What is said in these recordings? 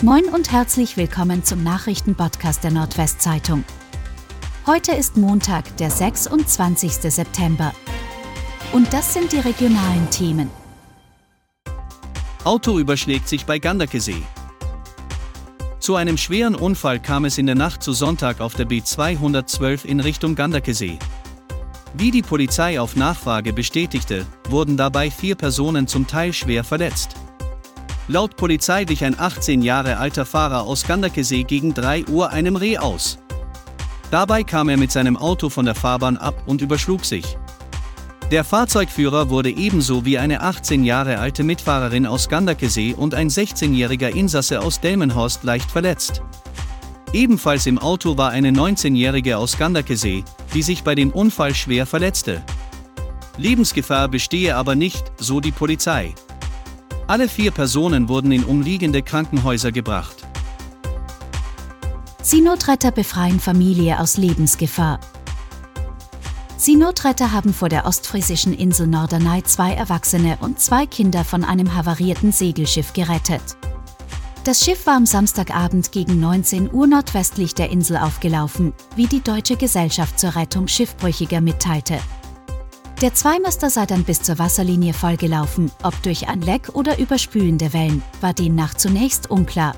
Moin und herzlich willkommen zum Nachrichtenpodcast der Nordwestzeitung. Heute ist Montag, der 26. September. Und das sind die regionalen Themen. Auto überschlägt sich bei Gandakesee. Zu einem schweren Unfall kam es in der Nacht zu Sonntag auf der B212 in Richtung Gandakesee. Wie die Polizei auf Nachfrage bestätigte, wurden dabei vier Personen zum Teil schwer verletzt. Laut Polizei wich ein 18 Jahre alter Fahrer aus Gandakesee gegen 3 Uhr einem Reh aus. Dabei kam er mit seinem Auto von der Fahrbahn ab und überschlug sich. Der Fahrzeugführer wurde ebenso wie eine 18 Jahre alte Mitfahrerin aus Gandakesee und ein 16-jähriger Insasse aus Delmenhorst leicht verletzt. Ebenfalls im Auto war eine 19-jährige aus Gandakesee, die sich bei dem Unfall schwer verletzte. Lebensgefahr bestehe aber nicht, so die Polizei. Alle vier Personen wurden in umliegende Krankenhäuser gebracht. Seenotretter befreien Familie aus Lebensgefahr. Seenotretter haben vor der ostfriesischen Insel Norderney zwei Erwachsene und zwei Kinder von einem havarierten Segelschiff gerettet. Das Schiff war am Samstagabend gegen 19 Uhr nordwestlich der Insel aufgelaufen, wie die Deutsche Gesellschaft zur Rettung Schiffbrüchiger mitteilte. Der Zweimaster sei dann bis zur Wasserlinie vollgelaufen, ob durch ein Leck oder überspülende Wellen, war demnach zunächst unklar.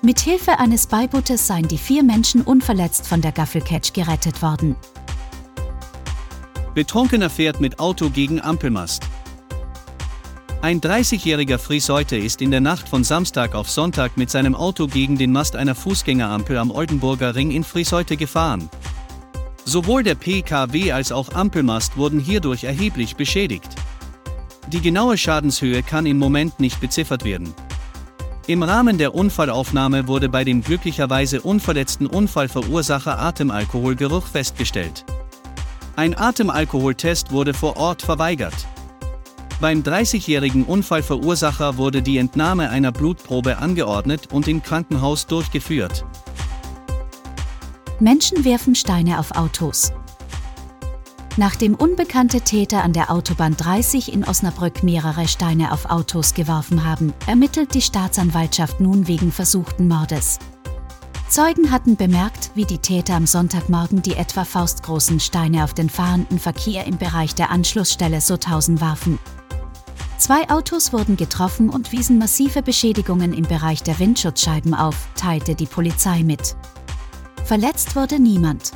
Mit Hilfe eines Beibootes seien die vier Menschen unverletzt von der Gaffelcatch gerettet worden. Betrunkener fährt mit Auto gegen Ampelmast. Ein 30-jähriger Frieseute ist in der Nacht von Samstag auf Sonntag mit seinem Auto gegen den Mast einer Fußgängerampel am Oldenburger Ring in Frieseute gefahren. Sowohl der PKW als auch Ampelmast wurden hierdurch erheblich beschädigt. Die genaue Schadenshöhe kann im Moment nicht beziffert werden. Im Rahmen der Unfallaufnahme wurde bei dem glücklicherweise unverletzten Unfallverursacher Atemalkoholgeruch festgestellt. Ein Atemalkoholtest wurde vor Ort verweigert. Beim 30-jährigen Unfallverursacher wurde die Entnahme einer Blutprobe angeordnet und im Krankenhaus durchgeführt. Menschen werfen Steine auf Autos. Nachdem unbekannte Täter an der Autobahn 30 in Osnabrück mehrere Steine auf Autos geworfen haben, ermittelt die Staatsanwaltschaft nun wegen versuchten Mordes. Zeugen hatten bemerkt, wie die Täter am Sonntagmorgen die etwa faustgroßen Steine auf den fahrenden Verkehr im Bereich der Anschlussstelle Sothausen warfen. Zwei Autos wurden getroffen und wiesen massive Beschädigungen im Bereich der Windschutzscheiben auf, teilte die Polizei mit. Verletzt wurde niemand.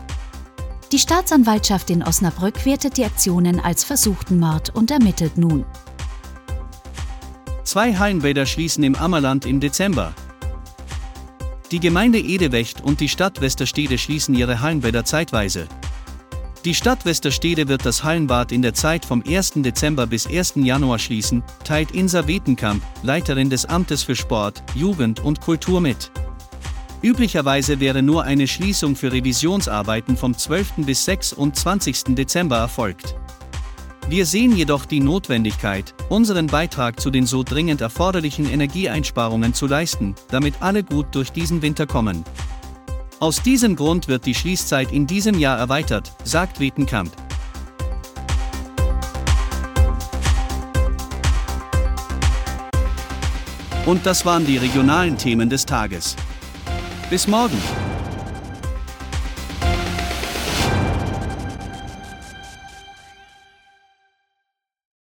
Die Staatsanwaltschaft in Osnabrück wertet die Aktionen als versuchten Mord und ermittelt nun. Zwei Hallenbäder schließen im Ammerland im Dezember. Die Gemeinde Edewecht und die Stadt Westerstede schließen ihre Hallenbäder zeitweise. Die Stadt Westerstede wird das Hallenbad in der Zeit vom 1. Dezember bis 1. Januar schließen, teilt Insa Wetenkamp, Leiterin des Amtes für Sport, Jugend und Kultur mit. Üblicherweise wäre nur eine Schließung für Revisionsarbeiten vom 12. bis 26. Dezember erfolgt. Wir sehen jedoch die Notwendigkeit, unseren Beitrag zu den so dringend erforderlichen Energieeinsparungen zu leisten, damit alle gut durch diesen Winter kommen. Aus diesem Grund wird die Schließzeit in diesem Jahr erweitert, sagt Wetenkamp. Und das waren die regionalen Themen des Tages. Bis morgen!